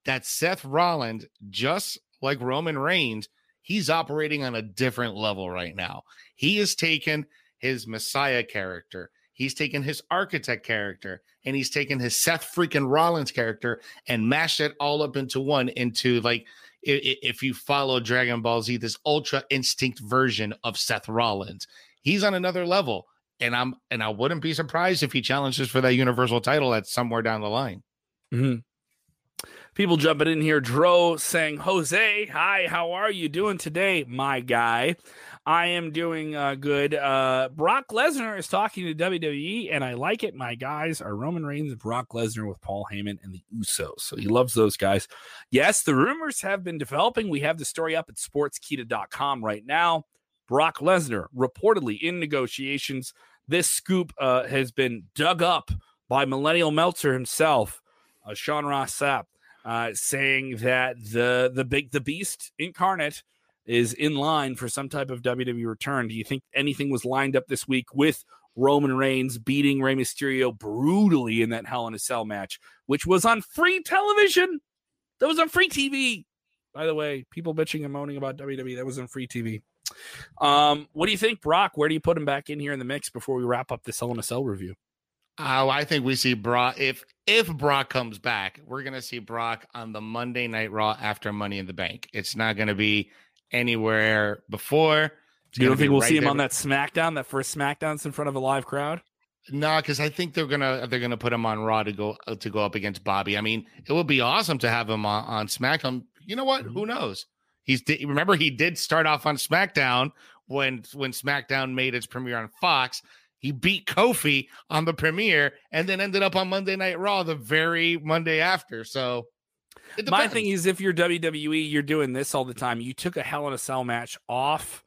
that Seth Rollins, just like Roman Reigns, he's operating on a different level right now. He has taken his Messiah character, he's taken his architect character, and he's taken his Seth freaking Rollins character and mashed it all up into one into like if you follow Dragon Ball Z, this ultra instinct version of Seth Rollins. He's on another level. And I'm and I wouldn't be surprised if he challenges for that universal title at somewhere down the line. Mm-hmm. People jumping in here. Dro saying, Jose, hi, how are you doing today, my guy? I am doing uh, good. Uh, Brock Lesnar is talking to WWE, and I like it. My guys are Roman Reigns Brock Lesnar with Paul Heyman and the Usos. So he loves those guys. Yes, the rumors have been developing. We have the story up at sportskeeda.com right now. Brock Lesnar reportedly in negotiations. This scoop uh, has been dug up by Millennial Meltzer himself, uh, Sean Ross Sapp, uh, saying that the the big the beast incarnate is in line for some type of WWE return. Do you think anything was lined up this week with Roman Reigns beating Rey Mysterio brutally in that Hell in a Cell match, which was on free television? That was on free TV. By the way, people bitching and moaning about WWE, that was on free TV. Um, what do you think, Brock? Where do you put him back in here in the mix before we wrap up this Hell in a Cell review? Oh, I think we see Brock. If if Brock comes back, we're gonna see Brock on the Monday Night Raw after Money in the Bank. It's not gonna be anywhere before. It's you don't think we'll right see him there. on that SmackDown, that first SmackDown's in front of a live crowd? No, because I think they're gonna they're gonna put him on Raw to go uh, to go up against Bobby. I mean, it would be awesome to have him on, on SmackDown. You know what? Who knows? He's remember he did start off on SmackDown when when SmackDown made its premiere on Fox. He beat Kofi on the premiere and then ended up on Monday Night Raw the very Monday after. So my thing is, if you're WWE, you're doing this all the time. You took a Hell in a Cell match off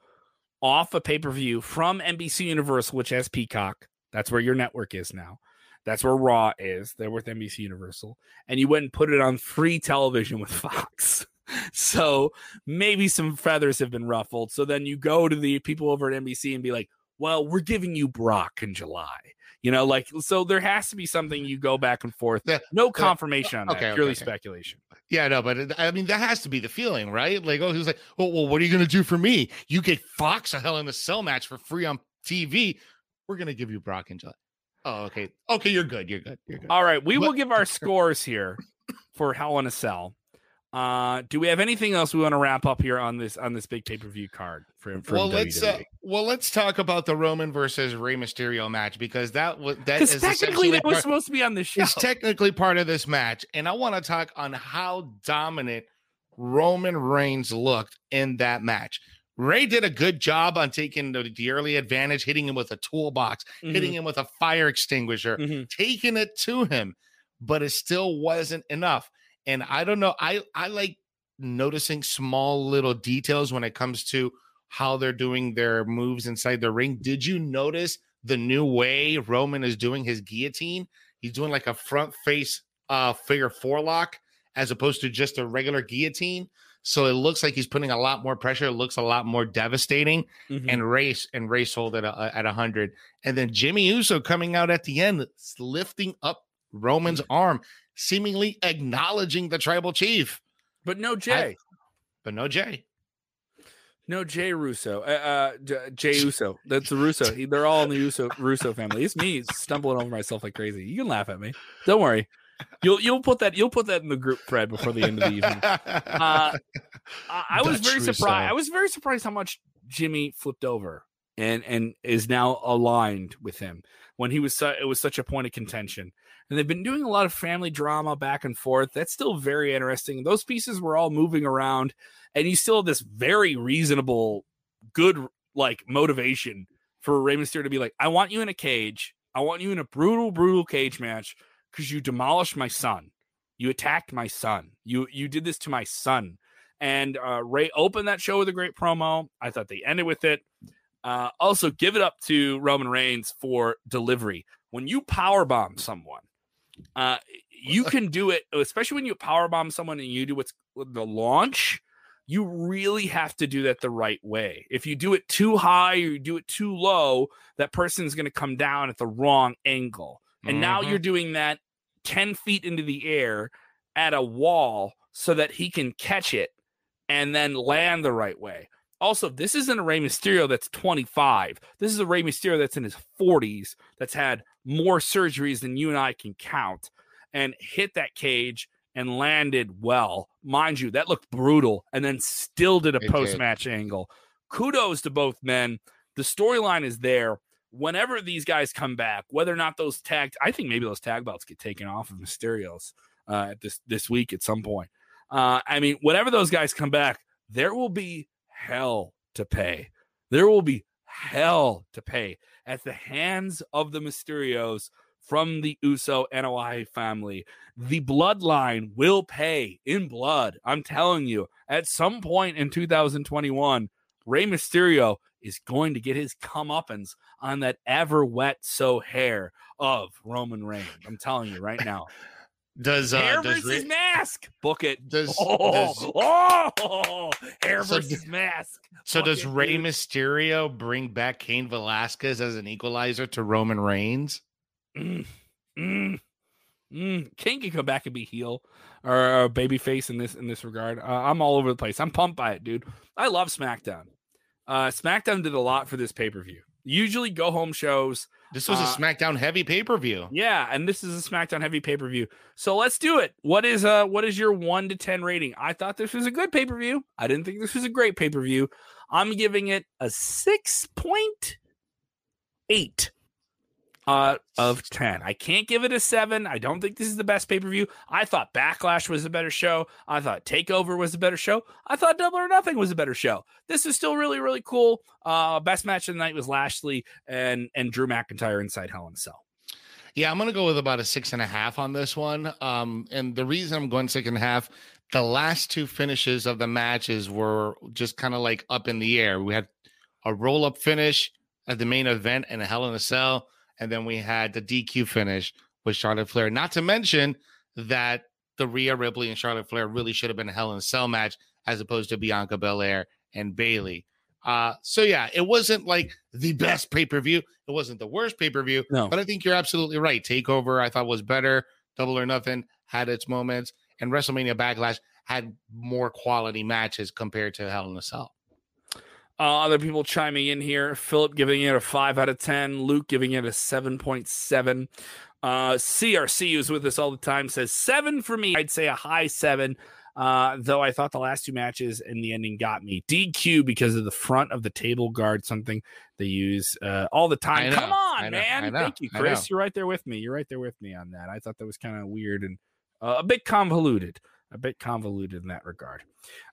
off a pay per view from NBC Universal, which has Peacock. That's where your network is now. That's where Raw is. They're with NBC Universal, and you went and put it on free television with Fox. so maybe some feathers have been ruffled. So then you go to the people over at NBC and be like, "Well, we're giving you Brock in July." You know, like so there has to be something you go back and forth. no uh, confirmation on that, okay, purely okay, speculation. Yeah, no, but it, I mean that has to be the feeling, right? Like, oh, he was like, oh, well, what are you going to do for me? You get Fox a Hell in a Cell match for free on TV. We're going to give you Brock and Judd. Oh, okay, okay, you're good, you're good, you're good. All right, we but- will give our scores here for Hell in a Cell. Uh, do we have anything else we want to wrap up here on this on this big pay per view card for, for well, WWE? let's uh, well let's talk about the Roman versus Rey Mysterio match because that was that is technically that was part, supposed to be on the show. It's technically part of this match, and I want to talk on how dominant Roman Reigns looked in that match. Rey did a good job on taking the, the early advantage, hitting him with a toolbox, mm-hmm. hitting him with a fire extinguisher, mm-hmm. taking it to him, but it still wasn't enough. And I don't know. I I like noticing small little details when it comes to how they're doing their moves inside the ring. Did you notice the new way Roman is doing his guillotine? He's doing like a front face uh figure four lock as opposed to just a regular guillotine. So it looks like he's putting a lot more pressure. It looks a lot more devastating. Mm-hmm. And race and race hold at a, at hundred. And then Jimmy Uso coming out at the end, lifting up Roman's mm-hmm. arm seemingly acknowledging the tribal chief. But no Jay. I, but no Jay. No Jay Russo. Uh, uh Jay Uso. That's the Russo. He, they're all in the Russo Russo family. It's me stumbling over myself like crazy. You can laugh at me. Don't worry. You'll you'll put that you'll put that in the group thread before the end of the evening. Uh, I, I was very surprised. I was very surprised how much Jimmy flipped over and and is now aligned with him when he was su- it was such a point of contention and they've been doing a lot of family drama back and forth. That's still very interesting. Those pieces were all moving around, and you still have this very reasonable, good like motivation for Rey Mysterio to be like, I want you in a cage. I want you in a brutal, brutal cage match because you demolished my son. You attacked my son. You you did this to my son. And uh, Rey opened that show with a great promo. I thought they ended with it. Uh, also, give it up to Roman Reigns for delivery. When you power bomb someone, uh, you can do it, especially when you power bomb someone and you do what's the launch. You really have to do that the right way. If you do it too high or you do it too low, that person's going to come down at the wrong angle. And mm-hmm. now you're doing that 10 feet into the air at a wall so that he can catch it and then land the right way. Also, this isn't a Rey Mysterio that's 25. This is a Rey Mysterio that's in his 40s, that's had more surgeries than you and I can count, and hit that cage and landed well. Mind you, that looked brutal, and then still did a post match angle. Kudos to both men. The storyline is there. Whenever these guys come back, whether or not those tagged, I think maybe those tag belts get taken off of Mysterios uh, this this week at some point. Uh, I mean, whenever those guys come back, there will be hell to pay. There will be hell to pay at the hands of the Mysterios from the Uso NOI family. The bloodline will pay in blood. I'm telling you, at some point in 2021, Rey Mysterio is going to get his comeuppance on that ever wet so hair of Roman Reigns. I'm telling you right now. Does uh, hair does versus mask? Book it. Does, oh, does oh, hair so versus mask. So Book does it, Rey dude. Mysterio bring back Cain Velasquez as an equalizer to Roman Reigns? Mm, mm, mm. King can come back and be heel or, or baby face in this in this regard. Uh, I'm all over the place. I'm pumped by it, dude. I love SmackDown. Uh, SmackDown did a lot for this pay per view. Usually go home shows. This was a Uh, SmackDown heavy pay per view. Yeah, and this is a SmackDown heavy pay per view. So let's do it. What is uh what is your one to ten rating? I thought this was a good pay per view. I didn't think this was a great pay per view. I'm giving it a six point eight uh of 10 i can't give it a 7 i don't think this is the best pay-per-view. I thought backlash was a better show. I thought takeover was a better show. I thought double or nothing was a better show. This is still really really cool. Uh best match of the night was lashley and and drew mcintyre inside hell in a cell. Yeah, I'm gonna go with about a six and a half on this one. Um, and the reason I'm going six and a half, the last two finishes of the matches were just kind of like up in the air. We had a roll up finish at the main event and a Hell in a Cell, and then we had the DQ finish with Charlotte Flair. Not to mention that the Rhea Ripley and Charlotte Flair really should have been a Hell in a Cell match as opposed to Bianca Belair and Bayley. Uh, so yeah, it wasn't like the best pay per view. It wasn't the worst pay per view. No. But I think you're absolutely right. Takeover, I thought was better. Double or Nothing had its moments, and WrestleMania Backlash had more quality matches compared to Hell in a Cell. Uh, other people chiming in here. Philip giving it a five out of ten. Luke giving it a seven point seven. Uh, CRC who's with us all the time says seven for me. I'd say a high seven. Uh, though I thought the last two matches and the ending got me DQ because of the front of the table guard, something they use uh, all the time. know, Come on, know, man! Know, Thank you, Chris. You're right there with me. You're right there with me on that. I thought that was kind of weird and uh, a bit convoluted. A bit convoluted in that regard.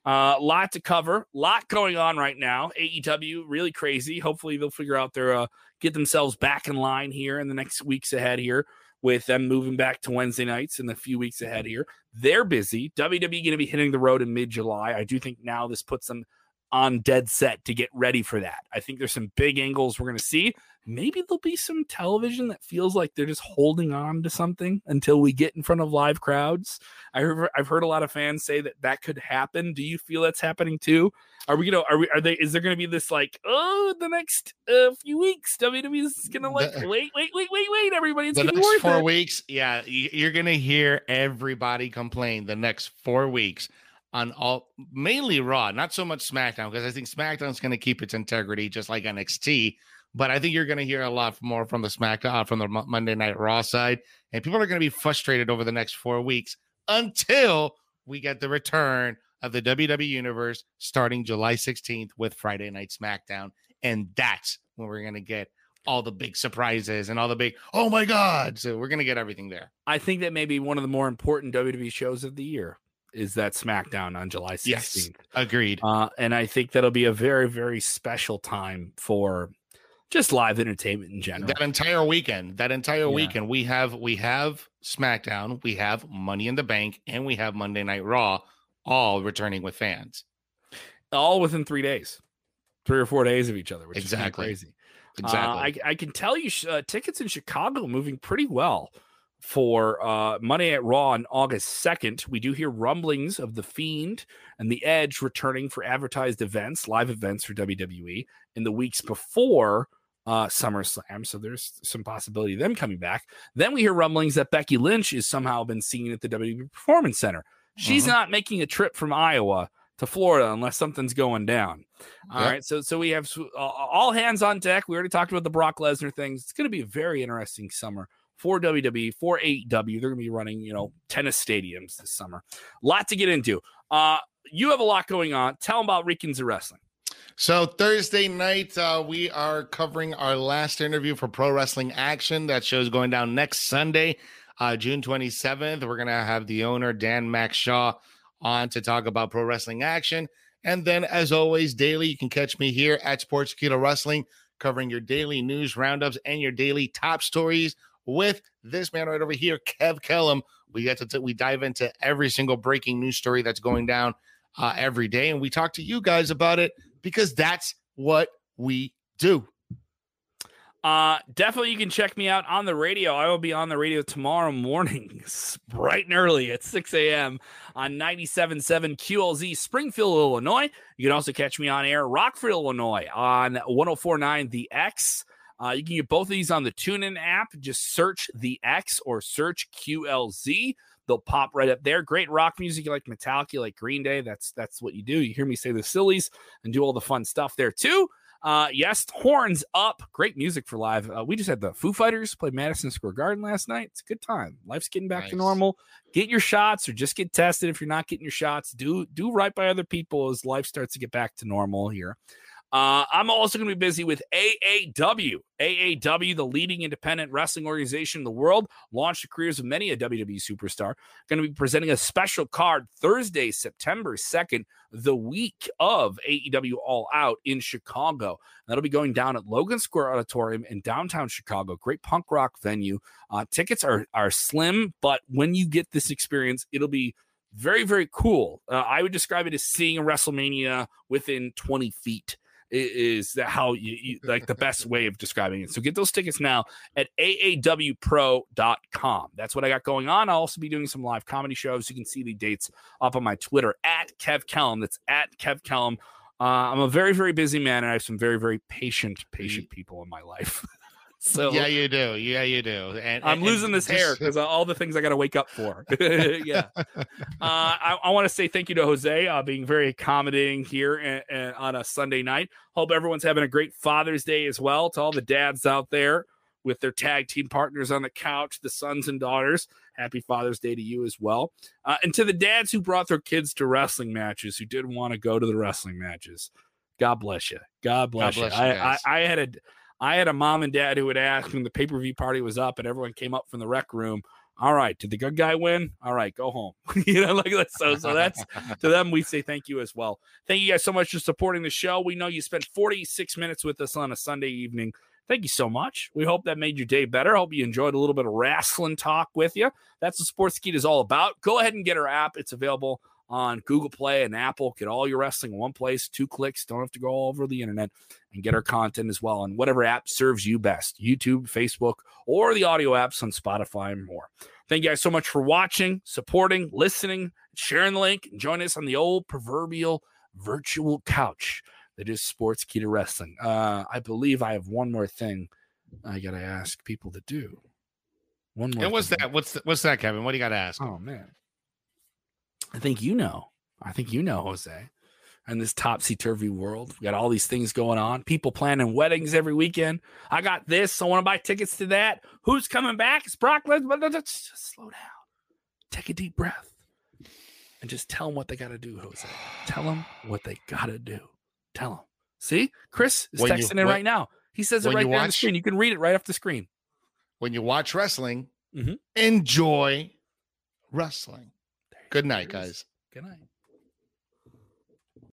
Uh, lot to cover, lot going on right now. AEW really crazy. Hopefully they'll figure out their uh, get themselves back in line here in the next weeks ahead here with them moving back to Wednesday nights in the few weeks ahead here. They're busy. WWE going to be hitting the road in mid July. I do think now this puts them on dead set to get ready for that. I think there's some big angles we're going to see. Maybe there'll be some television that feels like they're just holding on to something until we get in front of live crowds. I heard, I've heard a lot of fans say that that could happen. Do you feel that's happening too? Are we gonna? Are we? Are they? Is there gonna be this like? Oh, the next uh, few weeks, WWE is gonna like The- wait, wait, wait, wait, wait. Everybody, it's the gonna be next worth four it. weeks, yeah, you're gonna hear everybody complain the next four weeks on all mainly Raw, not so much SmackDown, because I think SmackDown's gonna keep its integrity just like NXT. But I think you're gonna hear a lot more from the SmackDown uh, from the Monday Night Raw side, and people are gonna be frustrated over the next four weeks until we get the return of the WWE Universe starting July 16th with Friday Night SmackDown, and that's when we're gonna get all the big surprises and all the big oh my god so we're gonna get everything there I think that may be one of the more important WWE shows of the year is that SmackDown on July 16th. Yes. agreed Uh, and I think that'll be a very, very special time for just live entertainment in general. That entire weekend, that entire Yeah. weekend, we have we have SmackDown, we have Money in the Bank, and we have Monday Night Raw, all returning with fans. All within three days, three or four days of each other, which Exactly. is crazy. Exactly. Uh, I, I can tell you, uh, tickets in Chicago moving pretty well for uh, Monday at Raw on August 2nd. We do hear rumblings of The Fiend and The Edge returning for advertised events, live events for WWE in the weeks before uh, SummerSlam. So there's some possibility of them coming back. Then we hear rumblings that Becky Lynch is somehow been seen at the WWE Performance Center. She's Mhm. not making a trip from Iowa to Florida unless something's going down. All right, Yep. so so we have uh, all hands on deck. We already talked about the Brock Lesnar things. It's going to be a very interesting summer for WWE, for AEW. They're going to be running, you know, tennis stadiums this summer. lot to get into. Uh, you have a lot going on. Tell them about Rikins of Wrestling. So Thursday night, uh, we are covering our last interview for Pro Wrestling Action. That show's going down next Sunday, uh, June 27th. We're gonna have the owner Dan Max Shaw on to talk about Pro Wrestling Action. And then, as always, daily, you can catch me here at Sportskeeda Wrestling, covering your daily news roundups and your daily top stories with this man right over here, Kev Kellam. We get to t- we dive into every single breaking news story that's going down uh, every day, and we talk to you guys about it because that's what we do. Uh, definitely, you can check me out on the radio. I will be on the radio tomorrow morning, bright and early at 6 a.m. on 97.7 QLZ, Springfield, Illinois. You can also catch me on air, Rockford, Illinois, on 1049 The X. Uh, you can get both of these on the TuneIn app. Just search The X or search QLZ. They'll pop right up there. Great rock music. You like Metallica, you like Green Day. That's that's what you do. You hear me say the sillies and do all the fun stuff there too. Uh, yes, horns up. Great music for live. Uh, we just had the Foo Fighters play Madison Square Garden last night. It's a good time. Life's getting back to normal. Get your shots or just get tested if you're not getting your shots. Do do right by other people as life starts to get back to normal here. Uh, I'm also going to be busy with AAW. AAW, the leading independent wrestling organization in the world, launched the careers of many a WWE superstar. Going to be presenting a special card Thursday, September 2nd, the week of AEW All Out in Chicago. That'll be going down at Logan Square Auditorium in downtown Chicago. Great punk rock venue. Uh, tickets are are slim, but when you get this experience, it'll be very very cool. Uh, I would describe it as seeing a WrestleMania within 20 feet. Is how you, you like the best way of describing it? So get those tickets now at aawpro.com. That's what I got going on. I'll also be doing some live comedy shows. You can see the dates up on my Twitter at Kev Kellam. That's at Kev Kellam. Uh, I'm a very, very busy man, and I have some very, very patient, patient people in my life. so yeah, you do. Yeah, you do. And I'm and- losing and this hair because all the things I got to wake up for. yeah. Uh, I, I want to say thank you to Jose uh, being very accommodating here and, and on a Sunday night. Hope everyone's having a great Father's Day as well. To all the dads out there with their tag team partners on the couch, the sons and daughters, happy Father's Day to you as well. Uh, and to the dads who brought their kids to wrestling matches, who didn't want to go to the wrestling matches, God bless you. God bless, bless you. you I, I. I had a I had a mom and dad who would ask when the pay per view party was up and everyone came up from the rec room. All right, did the good guy win? All right, go home. you know, like that. So, so that's to them. We say thank you as well. Thank you guys so much for supporting the show. We know you spent 46 minutes with us on a Sunday evening. Thank you so much. We hope that made your day better. Hope you enjoyed a little bit of wrestling talk with you. That's what Sportskeeda is all about. Go ahead and get our app. It's available on Google Play and Apple. Get all your wrestling in one place, two clicks. Don't have to go all over the internet and get our content as well on whatever app serves you best YouTube, Facebook, or the audio apps on Spotify and more. Thank you guys so much for watching, supporting, listening, sharing the link, and join us on the old proverbial virtual couch that is Sportskeeda Wrestling. Uh, I believe I have one more thing I got to ask people to do. One more. And what's thing. that? What's th- what's that, Kevin? What do you got to ask? Oh man. I think you know. I think you know, Jose. In this topsy turvy world, we got all these things going on. People planning weddings every weekend. I got this. I want to buy tickets to that. Who's coming back? It's Brock Lesnar. Just slow down. Take a deep breath, and just tell them what they got to do, Jose. Tell them what they got to do. Tell them. See, Chris is When you- texting in when- right now. He says it right you there on the screen. You can read it right off the screen. When you watch wrestling, Mhm. enjoy wrestling. Good night, guys. Good night.